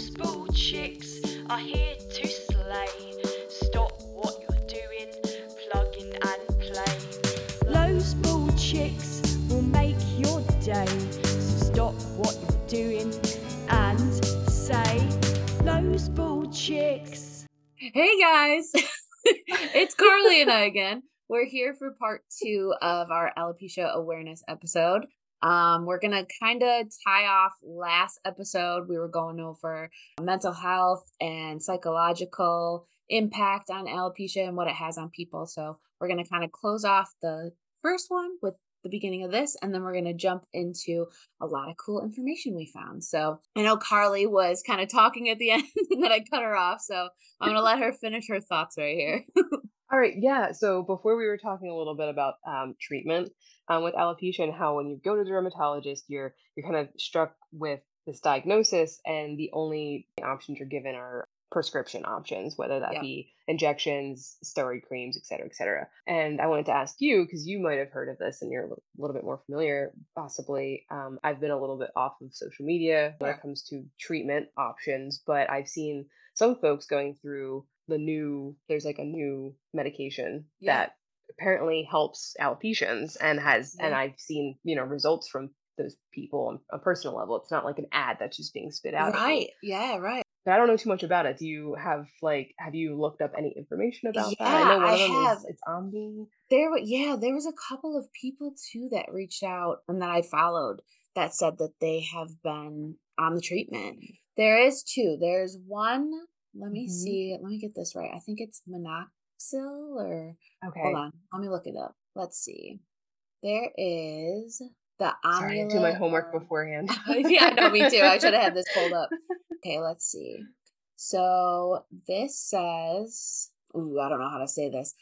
Those bull chicks are here to slay. Stop what you're doing, plug in and play. Those bull chicks will make your day. So stop what you're doing and say, Those bull chicks. Hey guys, it's Karli and I again. We're here for part two of our alopecia awareness episode. Um, we're gonna kind of tie off last episode. We were going over mental health and psychological impact on alopecia and what it has on people. So we're gonna kind of close off the first one with the beginning of this, and then we're gonna jump into a lot of cool information we found. So I know Karli was kind of talking at the end, and then I cut her off. So I'm gonna let her finish her thoughts right here. All right, yeah. So before we were talking a little bit about um, treatment um, with alopecia and how when you go to a dermatologist, you're you're kind of struck with this diagnosis, and the only options you're given are prescription options, whether that Yeah. be injections, steroid creams, et cetera, et cetera. And I wanted to ask you because you might have heard of this and you're a little, bit more familiar, possibly. Um, I've been a little bit off of social media when Yeah. it comes to treatment options, but I've seen some folks going through the new. There's like a new medication Yeah. that apparently helps alopecians and has and I've seen you know results from those people on a personal level. It's not like an ad that's just being spit out. right. Yeah. Right. But I don't know too much about it. Do you have like have you looked up any information about that? I Yeah, know one I of them have. is it's Omni. There, yeah, there was a couple of people too that reached out and that I followed that said that they have been on the treatment. There is two. There's one. Let me Mhm. see. Let me get this right. I think it's Monoxil or Okay. hold on. Let me look it up. Let's see. There is the Sorry, I do my homework beforehand. yeah, I know, me too. I should have had this pulled up. Okay, let's see. So this says, ooh, I don't know how to say this.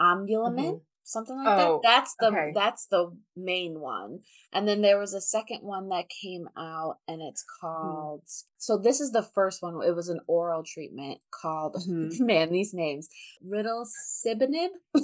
Ambulament, something like Oh, that. That's the okay. that's the main one. And then there was a second one that came out and it's Mm-hmm. called so this is the first one. It was an oral treatment called Mhm. man, these names. Riddle Sibonib.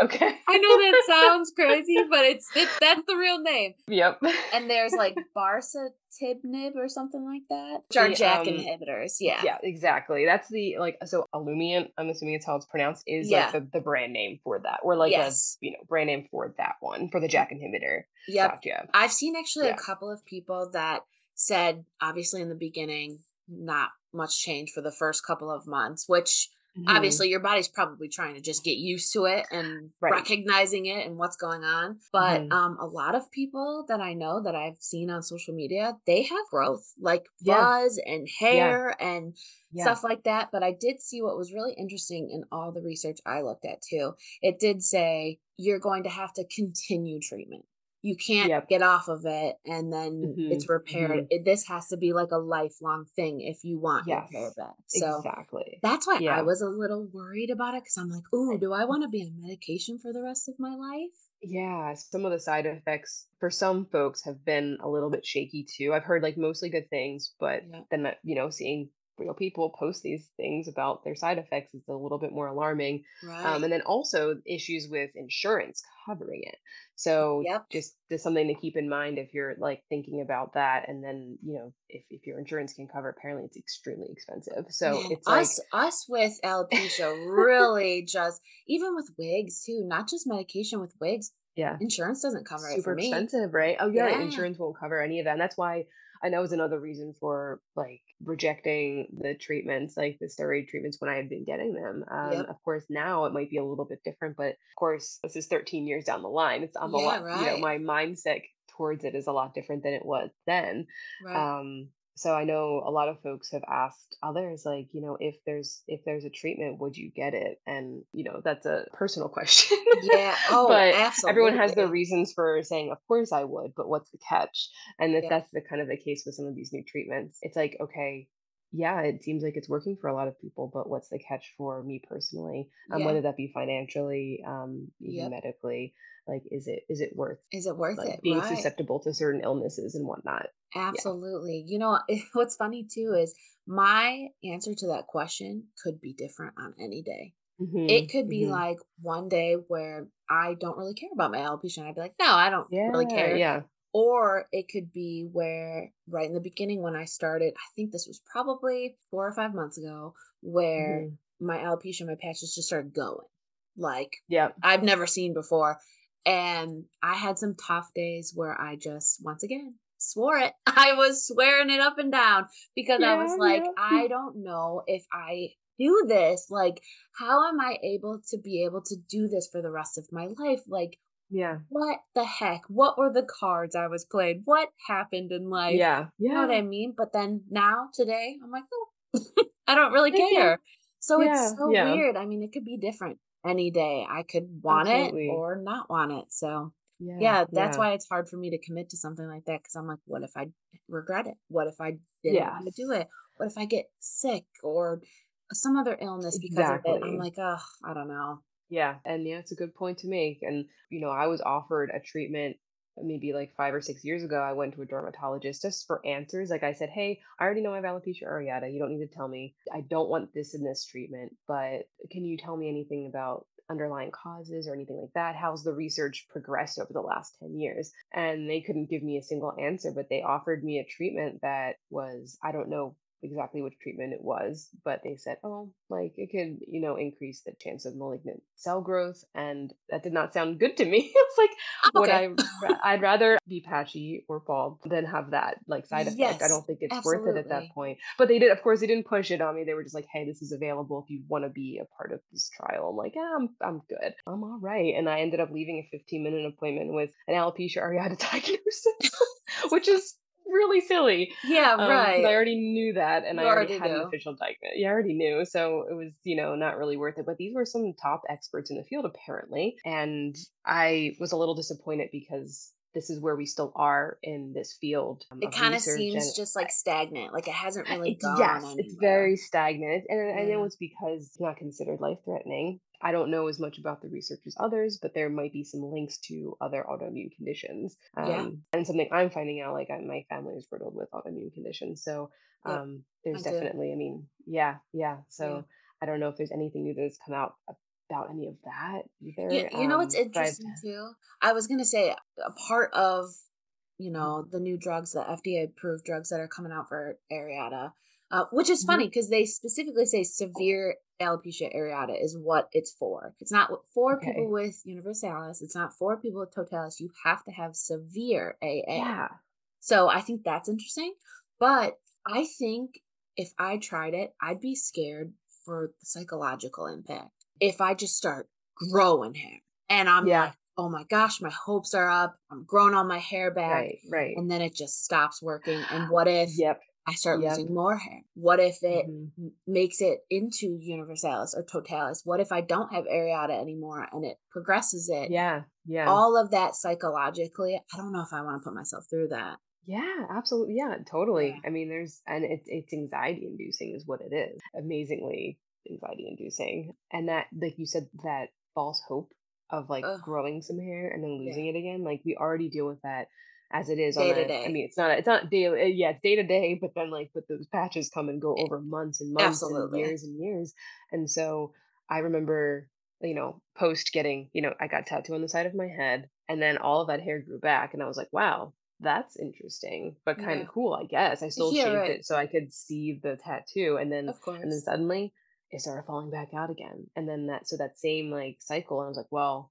Okay. I know that sounds crazy, but it's it, that's the real name Yep. and there's like barsatibnib or something like that, which are The, JAK um, inhibitors. Yeah. Yeah, exactly. That's the like so Olumiant, I'm assuming it's how it's pronounced, is Yeah. like the, the brand name for that. Or like Yes. a you know, brand name for that one, for the JAK inhibitor. Yep. Gotcha. I've seen actually Yeah. a couple of people that said, obviously, in the beginning, not much change for the first couple of months, which Mhm. obviously your body's probably trying to just get used to it and Right. recognizing it and what's going on. But Mhm. um, a lot of people that I know that I've seen on social media, they have growth like Yeah. fuzz and hair and Yeah. stuff like that. But I did see what was really interesting in all the research I looked at too. It did say you're going to have to continue treatment. You can't Yep. get off of it and then Mhm, it's repaired. It, this has to be like a lifelong thing if you want Yes, your hair back. So exactly. that's why I was a little worried about it because I'm like, ooh, do I want to be on medication for the rest of my life? Yeah, some of the side effects for some folks have been a little bit shaky too. I've heard like mostly good things, but Yeah. then uh, you know, seeing real people post these things about their side effects is a little bit more alarming. Right. Um, and then also issues with insurance covering it. So Yep. just just something to keep in mind if you're like thinking about that. And then you know, if if your insurance can cover, apparently it's extremely expensive. So Man, it's like us us with alopecia really just even with wigs too, not just medication with wigs. yeah. Insurance doesn't cover it for me. expensive, right? Oh, yeah, Yeah. insurance won't cover any of that. And that's why I that was another reason for like rejecting the treatments, like the steroid treatments when I had been getting them. Um, Yep. Of course, now it might be a little bit different, but of course, this is 13 years down the line. It's I'm a Yeah, lot, you know, right. my mindset towards it is a lot different than it was then. Right. Um, so I know a lot of folks have asked others, like, you know, if there's if there's a treatment, would you get it? And you know, that's a personal question. yeah. Oh, but absolutely. everyone has their reasons for saying, of course I would, but what's the catch? And if Yeah. that's the kind of the case with some of these new treatments, it's like, okay, yeah, it seems like it's working for a lot of people, but what's the catch for me personally? Um, Yeah. whether that be financially, um, even Yep. medically, like, is it is it worth Is it worth like it? being right. susceptible to certain illnesses and whatnot? Absolutely. You know, what's funny too is my answer to that question could be different on any day. Mhm, It could be mhm. like one day where I don't really care about my alopecia and I'd be like, no, I don't yeah, really care. yeah, Or it could be where right in the beginning when I started, I think this was probably four or five months ago, where hmm my alopecia, my patches just started going. Like Yeah. I've never seen before. And I had some tough days where I just, once again, swore it. I was swearing it up and down because I was like, yeah. I don't know if I do this. Like, how am I able to be able to do this for the rest of my life? Like, Yeah. what the heck? What were the cards I was played? What happened in life? Yeah. You know what I mean? But then now, today, I'm like, oh, I don't really care. So Yeah. it's so Yeah. weird. I mean, it could be different any day. I could want Absolutely. it or not want it. So, Yeah. yeah, that's Yeah. why it's hard for me to commit to something like that because I'm like, what if I regret it? What if I didn't want to do it? What if I get sick or some other illness because of it? I'm like, oh, I don't know. Yeah, and yeah, it's a good point to make. And you know, I was offered a treatment maybe like five or six years ago. I went to a dermatologist just for answers. Like I said, hey, I already know I have alopecia areata. You don't need to tell me. I don't want this in this treatment, but can you tell me anything about underlying causes or anything like that? How's the research progressed over the last 10 years? And they couldn't give me a single answer, but they offered me a treatment that was, I don't know exactly which treatment it was, but they said, oh, like it could, you know, increase the chance of malignant cell growth. And that did not sound good to me. It's like, I'm would. I, I'd rather be patchy or bald than have that like side effect. I don't think it's worth it at that point. But they did, of course, they didn't push it on me. They were just like, hey, this is available if you want to be a part of this trial. I'm like, yeah, I'm, I'm good. I'm all right. And I ended up leaving a 15 minute appointment with an alopecia areata diagnosis, which is really silly Yeah, um, right. I already knew that and You I already already had an official diagnosis. Yeah, I already knew. So it was, you know, not really worth it. But these were some top experts in the field, apparently. And I was a little disappointed because this is where we still are in this field um, It kind of seems And just like stagnant. Like it hasn't really it's, gone yes, it's very stagnant. And I know it's because it's not considered life threatening. I don't know as much about the research as others, but there might be some links to other autoimmune conditions. Yeah. Um, and something I'm finding out, like I, my family is riddled with autoimmune conditions. So Yep. um, there's too. definitely, I mean, yeah, yeah. Yeah. So I don't know if there's anything new that's come out about any of that You, either. you know what's Um, I've, interesting too? I was gonna say a part of you know the new drugs, the FDA approved drugs that are coming out for areata, uh, which is Mhm. funny because they specifically say severe alopecia areata is what it's for. It's not for people with universalis. It's not for people with totalis. You have to have severe AA. Yeah. So I think that's interesting. But I think if I tried it, I'd be scared for the psychological impact. If I just start growing hair and I'm Yeah. like, oh my gosh, my hopes are up. I'm growing all my hair back. Right. Right. And then it just stops working. And what if Yep. I start Yep. losing more hair? What if it hmm makes it into universalis or totalis? What if I don't have areata anymore and it progresses it? Yeah. Yeah. All of that psychologically, I don't know if I want to put myself through that. Yeah, absolutely. Yeah, Yeah. totally. I mean, there's, and it's it's anxiety inducing, is what it is. Amazingly anxiety inducing. And that, like you said, that false hope of like Ugh, growing some hair and then yeah. losing it again. Like we already deal with that as it is on Day to a, I day. mean, it's not, it's not daily, uh, yeah, it's day to day, but then like, but those patches come and go Eh, over months and months and years and years. And so I remember, you know, post getting, you know, I got tattoo on the side of my head and then all of that hair grew back and I was like, wow, that's interesting, but kind Yeah. of cool, I guess. I still Yeah, shaved right. it so I could see the tattoo and then Of and then suddenly it started falling back out again. And then that so that same like cycle, and I was like, well,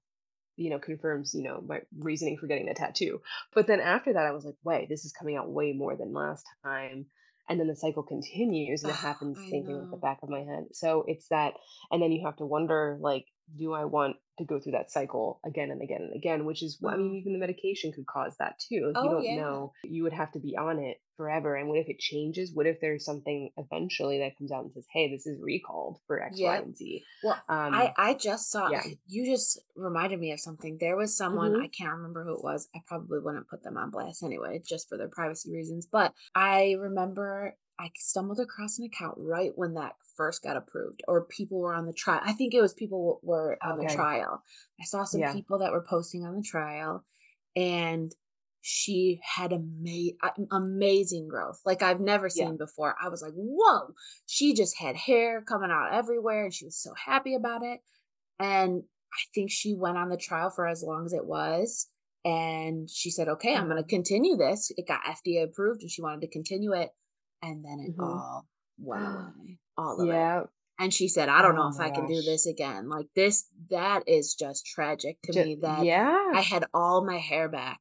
you know, confirms, you know, my reasoning for getting the tattoo. But then after that, I was like, wait, this is coming out way more than last time. And then the cycle continues and it ah, happens I same thing with the back of my head. So it's that, and then you have to wonder, like, do I want to go through that cycle again and again and again? Which is, I mean, Oh, even the medication could cause that too. You oh don't yeah. know, you would have to be on it forever. And what if it changes? What if there's something eventually that comes out and says, hey, this is recalled for X, Y, Yep. and Z? Well, I Um, I just saw yeah. you just reminded me of something. There was someone hmm I can't remember who it was. I probably wouldn't put them on blast anyway, just for their privacy reasons. But I remember I stumbled across an account right when that first got approved, or people were on the trial. I think it was people were on the trial. I saw some Yeah. people that were posting on the trial, and she had ama- amazing growth like I've never Yeah. seen before. I was like, whoa, she just had hair coming out everywhere, and she was so happy about it. And I think she went on the trial for as long as it was. And she said, okay, I'm going to Mhm. continue this. It got FDA approved and she wanted to continue it. And then it Mhm. all went away. All of it. Yeah. And she said, I don't know Oh if my I can do this again. Like this, that is just tragic to Ju- me that yeah. I had all my hair back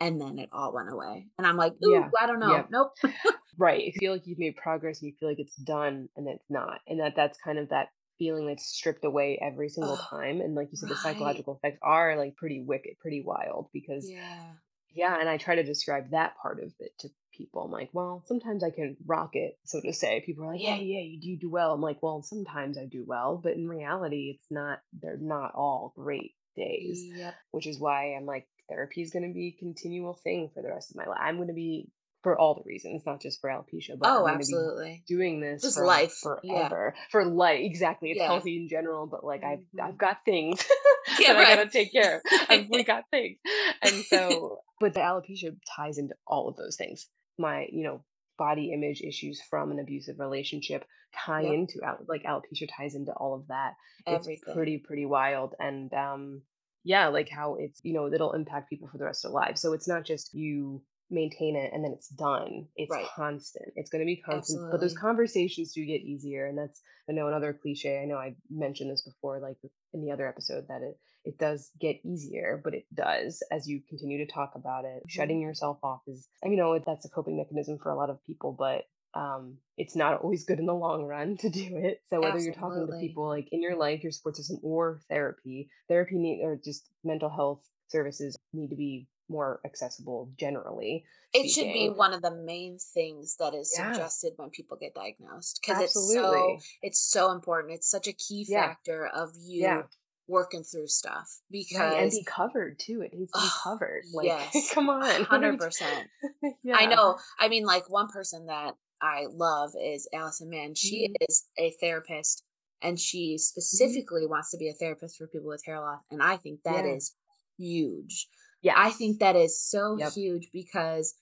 and then it all went away. And I'm like, ooh, Yeah. I don't know. Yep. Nope. Right. You feel like you've made progress and you feel like it's done and it's not. And that that's kind of that feeling that's stripped away every single time. And like you said, the psychological effects are like pretty wicked, pretty wild because Yeah. yeah, and I try to describe that part of it to people. I'm like, well, sometimes I can rock it, so to say. People are like, yeah, Yeah. yeah, you do do well. I'm like, well, sometimes I do well, but in reality, it's not. They're not all great days, Yep. which is why I'm like, therapy is going to be a continual thing for the rest of my life. I'm going to be for all the reasons, not just for alopecia, but I'm Oh, be absolutely. doing this Just for life. Yeah. forever for life exactly it's Yeah. healthy in general but like i've Mhm. i've got things Yeah, that i gotta take care of I've, we got things and so but the alopecia ties into all of those things my you know body image issues from an abusive relationship tie Yep. into like alopecia ties into all of that it's pretty pretty wild and um yeah like how it's you know it'll impact people for the rest of their lives. So it's not just you maintain it and then it's done. It's Right. constant. It's going to be constant but those conversations do get easier and that's i know another cliche i know i mentioned this before like in the other episode that it it does get easier but it does as you continue to talk about it. Mhm. shutting yourself off is I mean, you know that's a coping mechanism for a lot of people but um it's not always good in the long run to do it. So whether you're talking to people like in your life your support system or therapy therapy need or just mental health services need to be more accessible generally It should be one of the main things that is yeah. suggested when people get diagnosed because it's so it's so important. It's such a key yeah. factor of yeah. you working through stuff right and because be covered too it needs to be covered like yes, come on what are we hundred t- percent. I know. I mean, like one person that I love is Allison Mann. She hmm is a therapist and she hmm specifically wants to be a therapist for people with hair loss. And I think that yeah is huge. Yeah. I think that is so yep huge because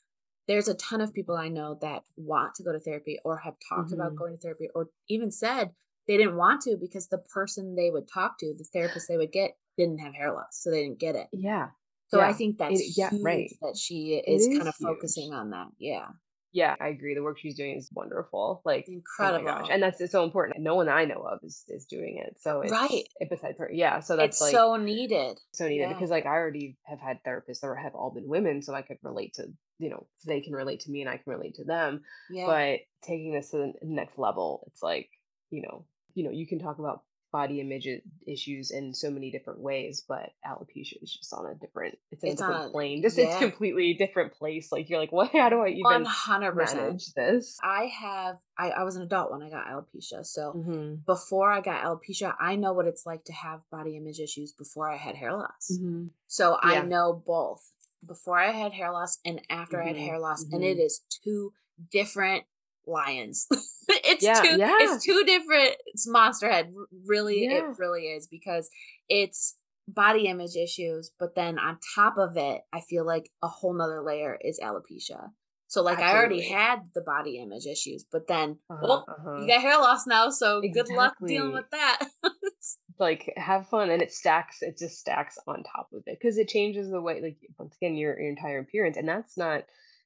there's a ton of people I know that want to go to therapy or have talked about hmm going to therapy or even said they didn't want to because the person they would talk to, the therapist they would get, didn't have hair loss. So they didn't get it. yeah So I yeah think it that's yeah huge right that she it is is kind of huge focusing on that. Yeah. Yeah, I agree. The work she's doing is wonderful. Like, oh. Incredible. And that's it's so important. No one I know of is is doing it. So Right. it's it besides her. Yeah. So that's It's like so needed. so needed Yeah. because like I already have had therapists that have all been women, so I could relate to you know they can relate to me and I can relate to them. Yeah. But taking this to the next level, it's like you know you know you can talk about body image issues in so many different ways, but alopecia is just on a different it's a It's on different a, plane. Just it's yeah, completely different place. Like you're like, what? How do I even 100%. manage this? I have, I, I was an adult when I got alopecia. So hmm before I got alopecia, I know what it's like to have body image issues before I had hair loss. hmm So I know both before I had hair loss and after I had hmm hair loss, and it is two different lions. it's Yeah, two yeah, it's two different it's monster head. Really, it really is because it's body image issues, but then on top of it, I feel like a whole nother layer is alopecia. So like I already had the body image issues, but then Uh-huh, well, uh-huh. you got hair loss now, so good luck dealing with that. Like have fun, and it stacks. It just stacks on top of it because it changes the way, like once again, your your entire appearance, and that's not,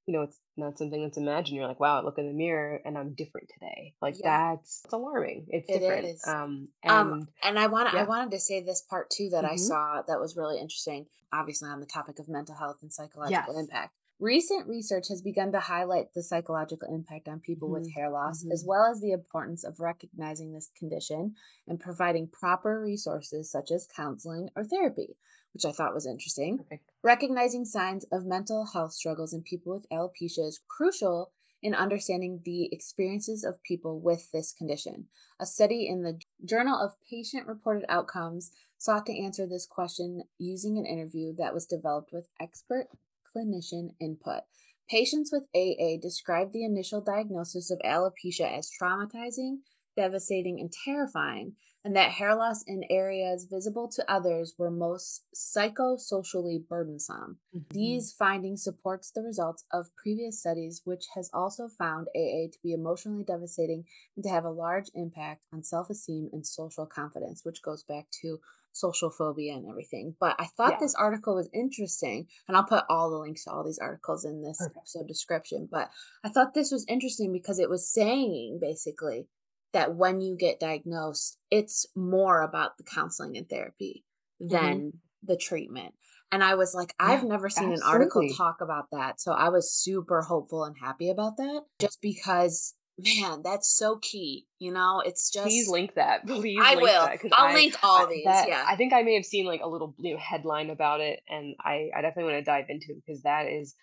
you know, it's not something that's imagined. You're like, wow, I look in the mirror and I'm different today. Like yeah, that's it's alarming. It's it different. is. Um, Um, and and I want I wanted to say this part too that I hmm saw that was really interesting. Obviously, on the topic of mental health and psychological Yes. impact. Recent research has begun to highlight the psychological impact on people with hmm hair loss, as hmm well as the importance of recognizing this condition and providing proper resources such as counseling or therapy, which I thought was interesting. Perfect. Recognizing signs of mental health struggles in people with alopecia is crucial in understanding the experiences of people with this condition. A study in the Journal of Patient Reported Outcomes sought to answer this question using an interview that was developed with expert clinician input. Patients with AA described the initial diagnosis of alopecia as traumatizing, devastating, and terrifying, and that hair loss in areas visible to others were most psychosocially burdensome. hmm These findings supports the results of previous studies which has also found AA to be emotionally devastating and to have a large impact on self-esteem and social confidence, which goes back to social phobia and everything. But I thought Yeah. this article was interesting, and I'll put all the links to all these articles in this Perfect. episode description. But I thought this was interesting because it was saying basically that when you get diagnosed, it's more about the counseling and therapy mm-hmm. than the treatment. And I was like, I've Yeah, never seen an article talk about that. So I was super hopeful and happy about that just because, man, that's so key. You know, it's just. Please link that. Please I link will. that, I'll I- link all I- these. that- yeah. I think I may have seen like a little you know, headline about it, and I, I definitely want to dive into it because that is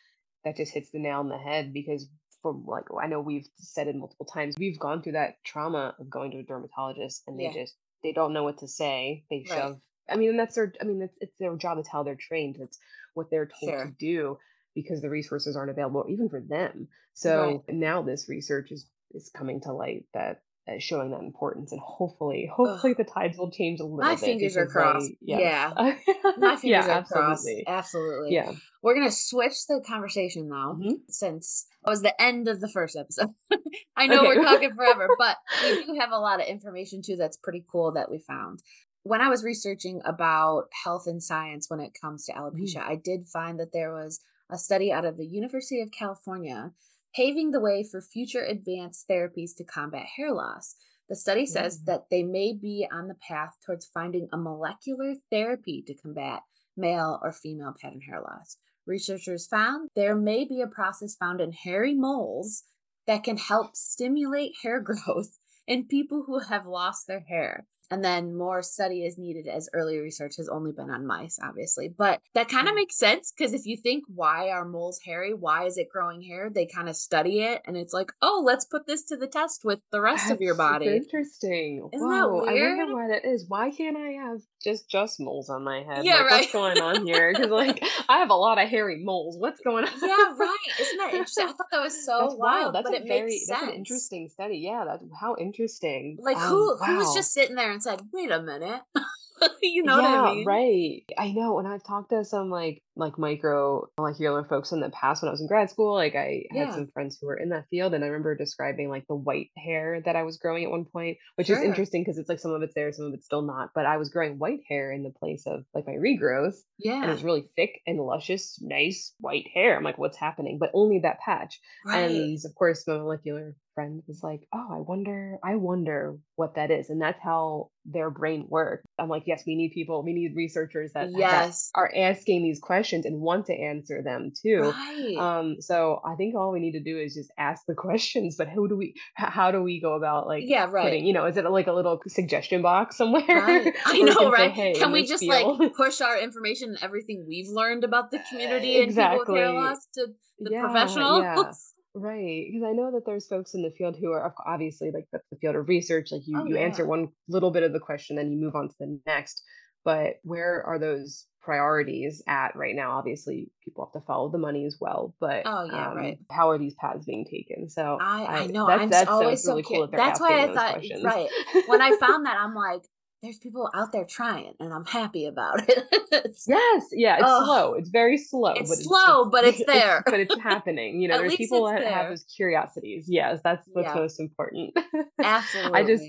that just hits the nail on the head. Because from like I know we've said it multiple times, we've gone through that trauma of going to a dermatologist, and they Yeah. just they don't know what to say. They Right. shove. I mean, that's their. I mean, it's, it's their job. It's how they're trained. It's what they're told Sure. to do because the resources aren't available even for them. So Right. now this research is is coming to light that showing that importance and hopefully hopefully the tides will change a little My bit fingers are crossed. they- Yeah. My fingers yeah, are crossed. absolutely. Absolutely. yeah We're to switch the conversation though, Mhm. since it was the end of the first episode. I know Okay. we're talking forever, but we do have a lot of information too that's pretty cool that we found. When I was researching about health and science when it comes to alopecia, I did find that there was a study out of the University of California paving the way for future advanced therapies to combat hair loss. The study says Mm. that they may be on the path towards finding a molecular therapy to combat male or female pattern hair loss. Researchers found there may be a process found in hairy moles that can help stimulate hair growth in people who have lost their hair. And then more study is needed as early research has only been on mice, obviously. But that kind of Mm. makes sense because if you think, why are moles hairy? Why is it growing hair? They kind of study it and it's like, oh, let's put this to the test with the rest of your body. interesting Isn't that Whoa, I wonder why that is why can't I have just just moles on my head Yeah, like, right. what's going on here because like I have a lot of hairy moles what's going on yeah, right. Isn't that interesting? I thought that was so that's wild, That's but a it very makes that's an interesting study. Yeah, that's how interesting. Like Um, who who was just sitting there and said, "Wait a minute," you know yeah, what I mean? right. I know. And I've talked to some like like micro molecular folks in the past when I was in grad school. Like I had some friends who were in that field, and I remember describing like the white hair that I was growing at one point, which is interesting because it's like some of it's there, some of it's still not. But I was growing white hair in the place of like my regrowth, and it was really thick and luscious, nice white hair. I'm like, what's happening? But only that patch. right. And of course, my molecular friend was like, "Oh, I wonder, I wonder what that is," and that's how their brain works. I'm like, "Yes, we need people, we need researchers that, that yes, are asking these questions and want to answer them too." right. Um, so I think all we need to do is just ask the questions. But who do we? How do we go about like yeah, right. putting? You know, is it like a little suggestion box somewhere? Right. I know, can say, right? "Hey, Can we just field-" like push our information and everything we've learned about the community and people with hair Exactly. loss to the Yeah, professionals? yeah. Right, because I know that there's folks in the field who are obviously like that's the field of research. Like you, Oh, you answer one little bit of the question, then you move on to the next. But where are those priorities at right now? Obviously, people have to follow the money as well. But Oh, yeah, um, right. how are these paths being taken? So I, I know. That, I'm that's always that's so really curious. cool. That That's why I thought, questions. right. When I found that, I'm like, there's people out there trying, and I'm happy about it. It's- Yes, yeah, it's slow. It's very slow. It's but slow, but it's there. but it's happening. You know, there's people it's that have those curiosities. Yes, that's what's Yeah. most important. Absolutely. I just,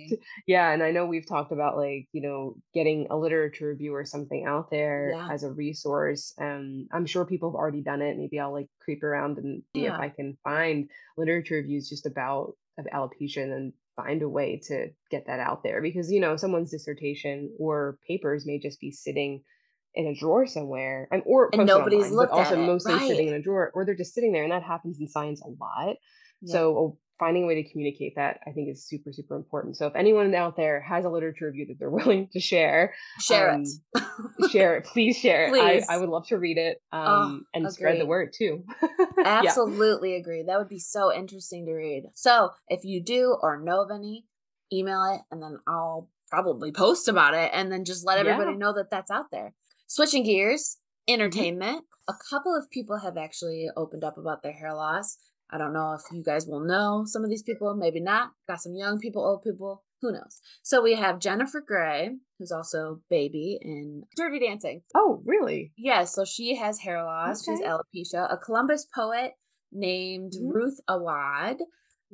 yeah, and I know we've talked about like, you know, getting a literature review or something out there Yeah. as a resource. And I'm sure people have already done it. Maybe I'll like creep around and see Yeah. if I can find literature reviews just about of alopecia and find a way to get that out there because, you know, someone's dissertation or papers may just be sitting in a drawer somewhere and or And nobody's online, looked but also at it. mostly sitting in a drawer or they're just sitting there and that happens in science a lot. Yeah. So finding a way to communicate that I think is super, super important. So if anyone out there has a literature review that they're willing to share, share um, it. share it. Please share it. Please. I, I would love to read it Oh, um, and spread the word too. Yeah. Absolutely agree. That would be so interesting to read. So if you do or know of any, email it and then I'll probably post about it and then just let everybody Yeah. know that that's out there. Switching gears, entertainment. A couple of people have actually opened up about their hair loss. I don't know if you guys will know some of these people, maybe not. Got some young people, old people, who knows? So we have Jennifer Grey, who's also baby in Dirty Dancing. Oh, really? Yeah, so she has hair loss. She's Okay. alopecia. A Columbus poet named Mhm. Ruth Awad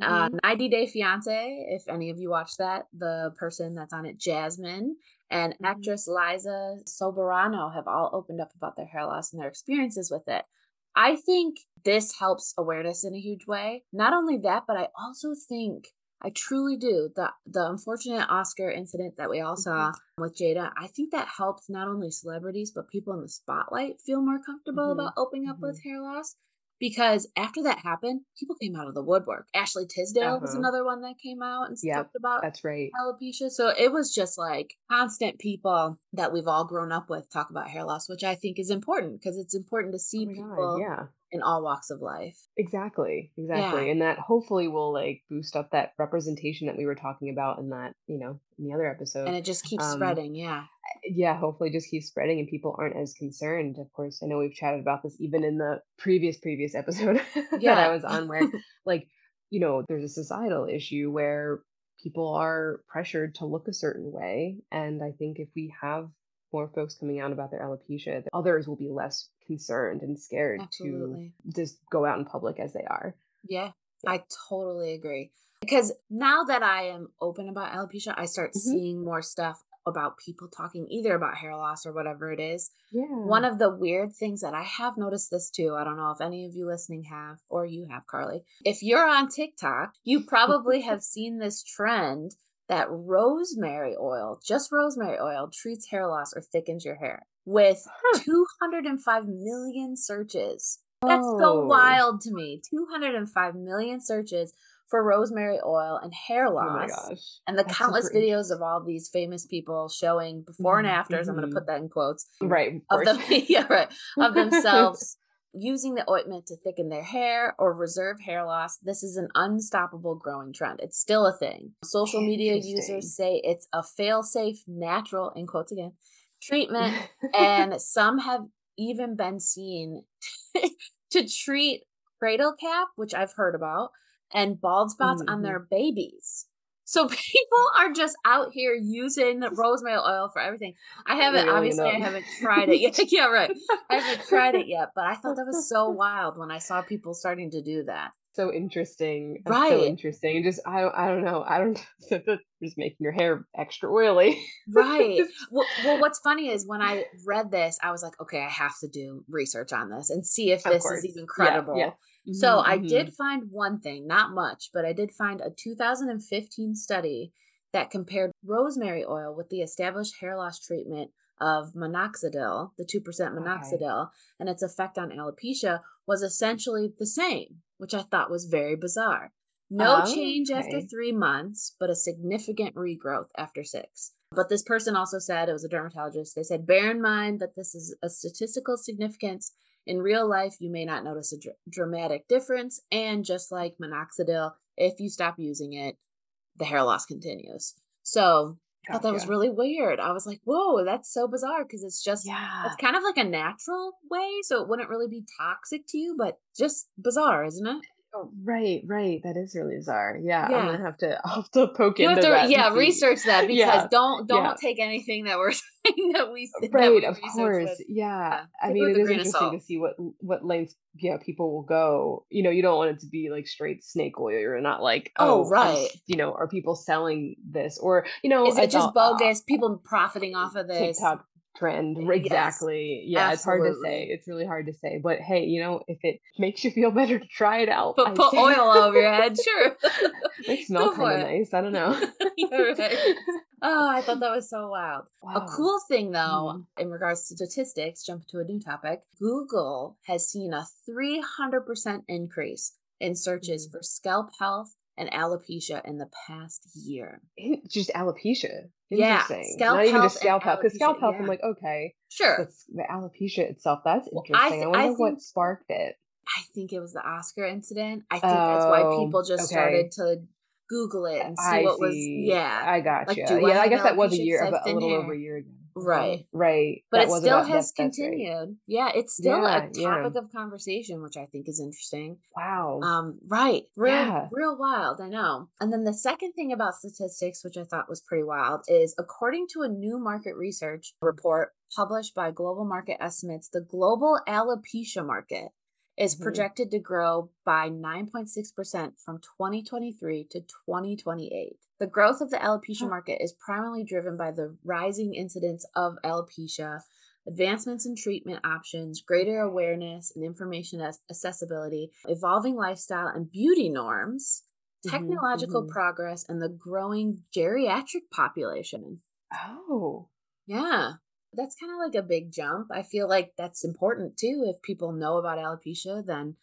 Uh, Mhm. 90 Day Fiance, if any of you watch that, the person that's on it, Jasmine, and Mhm. actress Liza Soberano have all opened up about their hair loss and their experiences with it. I think this helps awareness in a huge way. Not only that, but I also think I truly do the the unfortunate Oscar incident that we all saw with Jada. I think that helped not only celebrities but people in the spotlight feel more comfortable Mhm. about opening up with hair loss because after that happened, people came out of the woodwork. Ashley Tisdale was Uh-huh. another one that came out and Yep, talked about That's right. alopecia. So it was just like constant people that we've all grown up with talk about hair loss, which I think is important because it's important to see Oh people God, yeah. in all walks of life. Exactly, exactly. Yeah. And that hopefully will like boost up that representation that we were talking about in that, you know, in the other episode. And it just keeps Um, spreading. Yeah. Yeah, hopefully just keeps spreading and people aren't as concerned. Of course, I know we've chatted about this even in the previous previous episode that I was on where like, you know, there's a societal issue where people are pressured to look a certain way and I think if we have more folks coming out about their alopecia, others will be less concerned and scared Absolutely. to just go out in public as they are. Yeah, I totally agree. Because now that I am open about alopecia, I start Mhm. seeing more stuff about people talking either about hair loss or whatever it is. Yeah. One of the weird things that I have noticed this too, I don't know if any of you listening have, or you have, Karli. If you're on TikTok, you probably have seen this trend that rosemary oil, just rosemary oil, treats hair loss or thickens your hair with Huh. 205 million searches. That's so Oh. wild to me. 205 million searches for rosemary oil and hair Oh my loss. gosh. and the That's countless videos of all these famous people showing before and afters. I'm going to put mm-hmm. that in quotes Right. Of, of them, yeah, right, of themselves using the ointment to thicken their hair or reserve hair loss. This is an unstoppable growing trend. It's still a thing. Social media users say it's a fail-safe, natural, in quotes again, treatment, and some have even been seen to treat cradle cap, which I've heard about, and bald spots on Mhm. their babies. So people are just out here using rosemary oil for everything. I haven't it obviously I haven't tried it yet. yeah, right. I haven't tried it yet, but I thought that was so wild when I saw people starting to do that. so interesting. That's Right. So interesting. Just I don't I don't know. I don't just making your hair extra oily. Right. Well, well, what's funny is when I read this, I was like, okay, I have to do research on this and see if this is even Yeah, credible. Yeah. So mm-hmm, I did mm-hmm. find one thing, not much, but I did find a 2015 study that compared rosemary oil with the established hair loss treatment of minoxidil, the 2% minoxidil, and its effect on alopecia was essentially the same, which I thought was very bizarre. No Oh, change after three months, but a significant regrowth after six. But this person also said, it was a dermatologist, they said, bear in mind that this is a statistical significance. In real life, you may not notice a dr- dramatic difference. And just like minoxidil, if you stop using it, the hair loss continues. So I thought that was really weird. I was like, whoa, that's so bizarre because it's just, Yeah. it's kind of like a natural way. So it wouldn't really be toxic to you, but just bizarre, isn't it? Oh, right, right. That is really bizarre. Yeah, I'm gonna have to I'll have to poke You into to, that. yeah, research that because Yeah, don't don't yeah. take anything that we're saying that we that Right, we of course. with. Yeah. I mean, it is interesting to see what what lengths yeah people will go. You know, you don't want it to be like straight snake oil. You're not like Oh, oh, I'm right. You know, are people selling this or you know? Is it just thought, uh, bogus? People profiting off of this? TikTok trend. Yes, Exactly. Yeah, it's hard to say. It's really hard to say. But hey, you know, if it makes you feel better to try it out, Put, I put oil over your head, sure. they smell Go for kind of nice. I don't know. Right. Oh, I thought that was so wild. A cool thing, though, Mhm. in regards to statistics, jump to a new topic. Google has seen a 300% increase in searches Mhm. for scalp health and alopecia in the past year. Just alopecia. Yeah, scalp Not even health just scalp health. Because scalp health, I'm like, okay, Sure. that's the alopecia itself. That's Well, I interesting. I, th- I wonder what think- sparked it. I think it was the Oscar incident. I think that's why Oh, people just okay. started to Google it and see I what was yeah. I got Like, you. do I yeah, I guess that was a year, year, 'cause I have about a little hair? over a year ago. Right. Right. But That it still has right. continued. Yeah, it's still Yeah, a yeah. topic of conversation, which I think is interesting. Wow. Um, right. Real Yeah. real wild, I know. And then the second thing about statistics, which I thought was pretty wild, is according to a new market research report published by Global Market Estimates, the global alopecia market is Mhm. projected to grow by 9.6% from 2023 to 2028. The growth of the alopecia market is primarily driven by the rising incidence of alopecia, advancements in treatment options, greater awareness and information as- accessibility, evolving lifestyle and beauty norms, Mhm, technological mhm. progress, and the growing geriatric population. Oh, Yeah. That's kind of like a big jump. I feel like that's important too. If people know about alopecia, then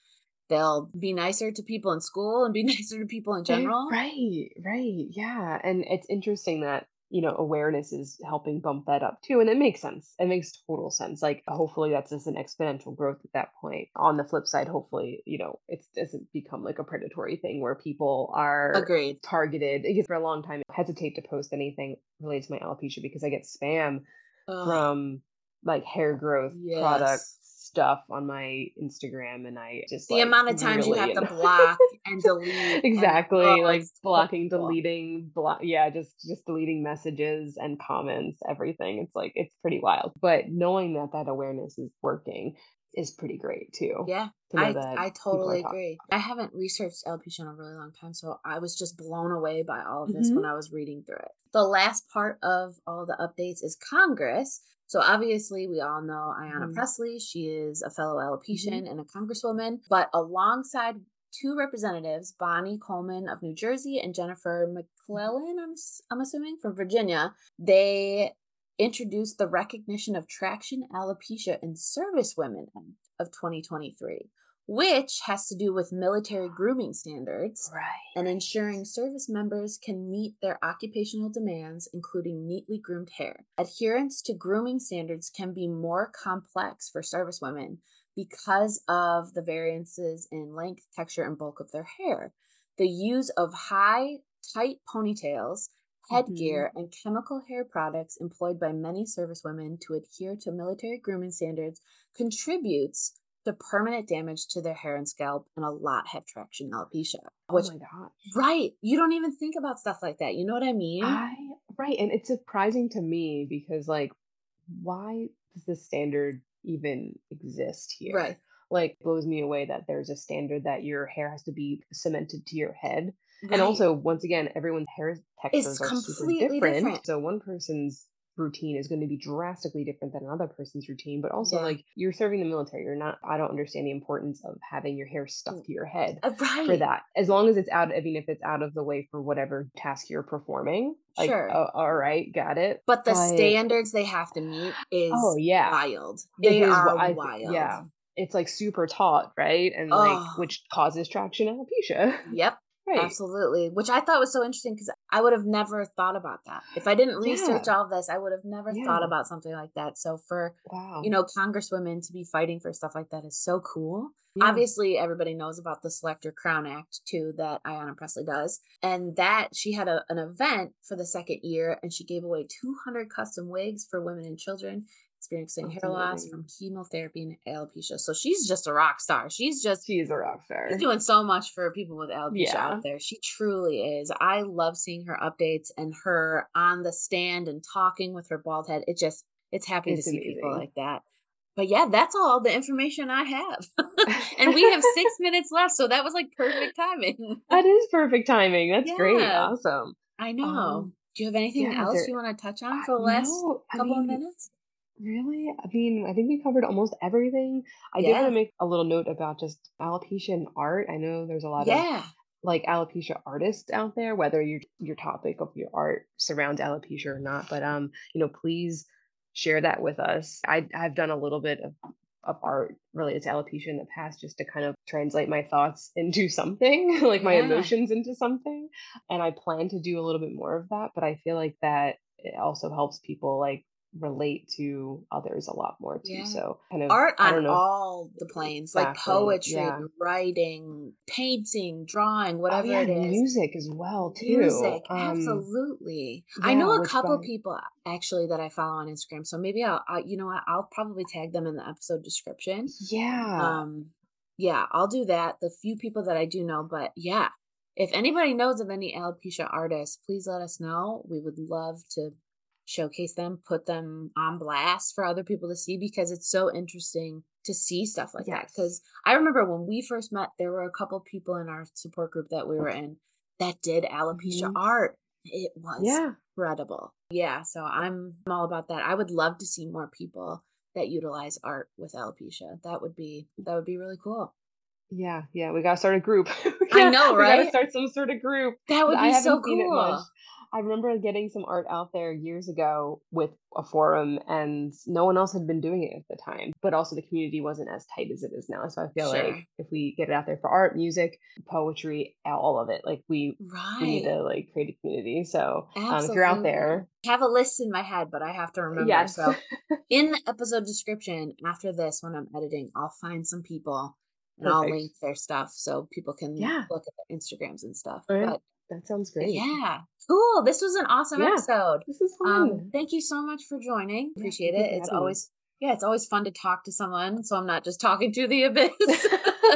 they'll be nicer to people in school and be nicer to people in general. right, right. Yeah. And it's interesting that, you know, awareness is helping bump that up too. And it makes sense. It makes total sense. Like, hopefully, that's just an exponential growth at that point. On the flip side, hopefully, you know, it doesn't become like a predatory thing where people are Agreed. targeted. Because for a long time, I hesitate to post anything related to my alopecia because I get spam Ugh, from like hair growth product stuff on my Instagram, and I just The like amount of times you have to block and delete. And, exactly, oh, like blocking, horrible. deleting, block, yeah, just just deleting messages and comments, everything. It's like it's pretty wild. But knowing that that awareness is working is pretty great too. Yeah, To I I totally agree. I haven't researched alopecia in a really long time, so I was just blown away by all of this Mhm. when I was reading through it. The last part of all the updates is Congress. So obviously, we all know Ayanna Mhm. Pressley. She is a fellow Mm-hmm. and a congresswoman, but alongside two representatives, Bonnie Coleman of New Jersey and Jennifer McClellan, I'm I'm assuming from Virginia, they introduced the recognition of traction alopecia in service women of 2023, which has to do with military grooming standards Right. and ensuring service members can meet their occupational demands, including neatly groomed hair. Adherence to grooming standards can be more complex for service women because of the variances in length, texture, and bulk of their hair. The use of high, tight ponytails, Mm-hmm. headgear, and chemical hair products employed by many service women to adhere to military grooming standards contributes to permanent damage to their hair and scalp, and a lot have traction alopecia. Oh which, oh my god. right, you don't even think about stuff like that. You know what I mean? I right, and it's surprising to me because like, why does this standard even exist here? Right. Like blows me away that there's a standard that your hair has to be cemented to your head. Right. And also, once again, everyone's hair textures are completely different. different. So one person's routine is going to be drastically different than another person's routine. But also, Yeah. like you're serving the military, you're not. I don't understand the importance of having your hair stuck to your head Uh, right. for that. As long as it's out, even if it's out of the way for whatever task you're performing. Like, Sure. oh, all right, got it. But the But- standards they have to meet is Oh yeah, wild. They are I wild. Yeah, it's like super taut, right? And like Oh. which causes traction alopecia. Yep. Right. Absolutely. Which I thought was so interesting because I would have never thought about that. If I didn't research Yeah. all this, I would have never thought about something like that. So for, Wow. you know, congresswomen to be fighting for stuff like that is so cool. Yeah. Obviously, everybody knows about the Selector Crown Act too that Ayanna Pressley does. And that she had a, an event for the second year and she gave away 200 custom wigs for women and children experiencing hair loss from chemotherapy and alopecia. So she's just a rock star. She's just she's a rock star. She's doing so much for people with alopecia Yeah. out there. She truly is. I love seeing her updates and her on the stand and talking with her bald head. It just it's happy It's to see people like that. But yeah, that's all the information I have. and we have six minutes left, so that was like perfect timing. that is perfect timing. That's great. Awesome. I know. Um, Do you have anything yeah, else there- you want to touch on for the last no, I couple of minutes? Really? I mean, I think we covered almost everything. I did Yeah. want to make a little note about just alopecia and art. I know there's a lot of Yeah. like alopecia artists out there, whether your your topic of your art surrounds alopecia or not. But um, you know, please share that with us. I I've done a little bit of of art related to alopecia in the past just to kind of translate my thoughts into something, like my Yeah. emotions into something. And I plan to do a little bit more of that, but I feel like that it also helps people like relate to others a lot more too. Yeah. So kind of art on all the planes, like poetry, yeah. writing, painting, drawing, whatever oh, yeah, it is. music as well too. Music, Um, absolutely. I know a couple people actually that I follow on Instagram, so maybe I'll, I, you know what, I'll probably tag them in the episode description. Yeah. Um, yeah, I'll do that. The few people that I do know, but yeah, if anybody knows of any alopecia artists, please let us know. We would love to showcase them, put them on blast for other people to see because it's so interesting to see stuff like that because I remember when we first met, there were a couple people in our support group that we were in that did alopecia Mhm. art. It was Yeah. incredible. Yeah, so I'm I'm all about that. I would love to see more people that utilize art with alopecia. That would be that would be really cool. Yeah. Yeah. We gotta start a group. I know, We gotta start some sort of group. That would I be haven't so seen it much. I remember getting some art out there years ago with a forum, and no one else had been doing it at the time. But also, the community wasn't as tight as it is now. So I feel Sure. like if we get it out there for art, music, poetry, all of it, like we we need to like create a community. So um, if you're out there, I have a list in my head, but I have to remember. yes, So in the episode description after this, when I'm editing, I'll find some people and I'll link their stuff so people can Yeah. look at their Instagrams and stuff. Right. But that sounds great. yeah, cool. This was an awesome Yeah. episode. This is fun. Um, thank you so much for joining. Appreciate you it. It's having me. always yeah, it's always fun to talk to someone, so I'm not just talking to the abyss.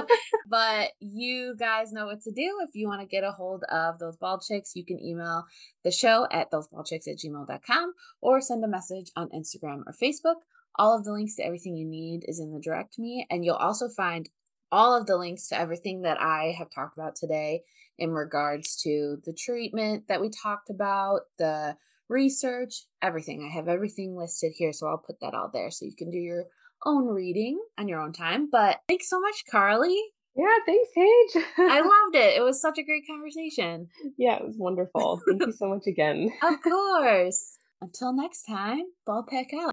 but you guys know what to do. If you want to get a hold of those bald chicks, you can email the show at thosebaldchicks at gmail.com or send a message on Instagram or Facebook. All of the links to everything you need is in the direct me, and you'll also find all of the links to everything that I have talked about today in regards to the treatment that we talked about, the research, everything. I have everything listed here, so I'll put that all there so you can do your own reading on your own time. But thanks so much, Karli. yeah, thanks, Paige. I loved it. It was such a great conversation. yeah, it was wonderful. Thank you so much again. Of course. Until next time, ball peck out.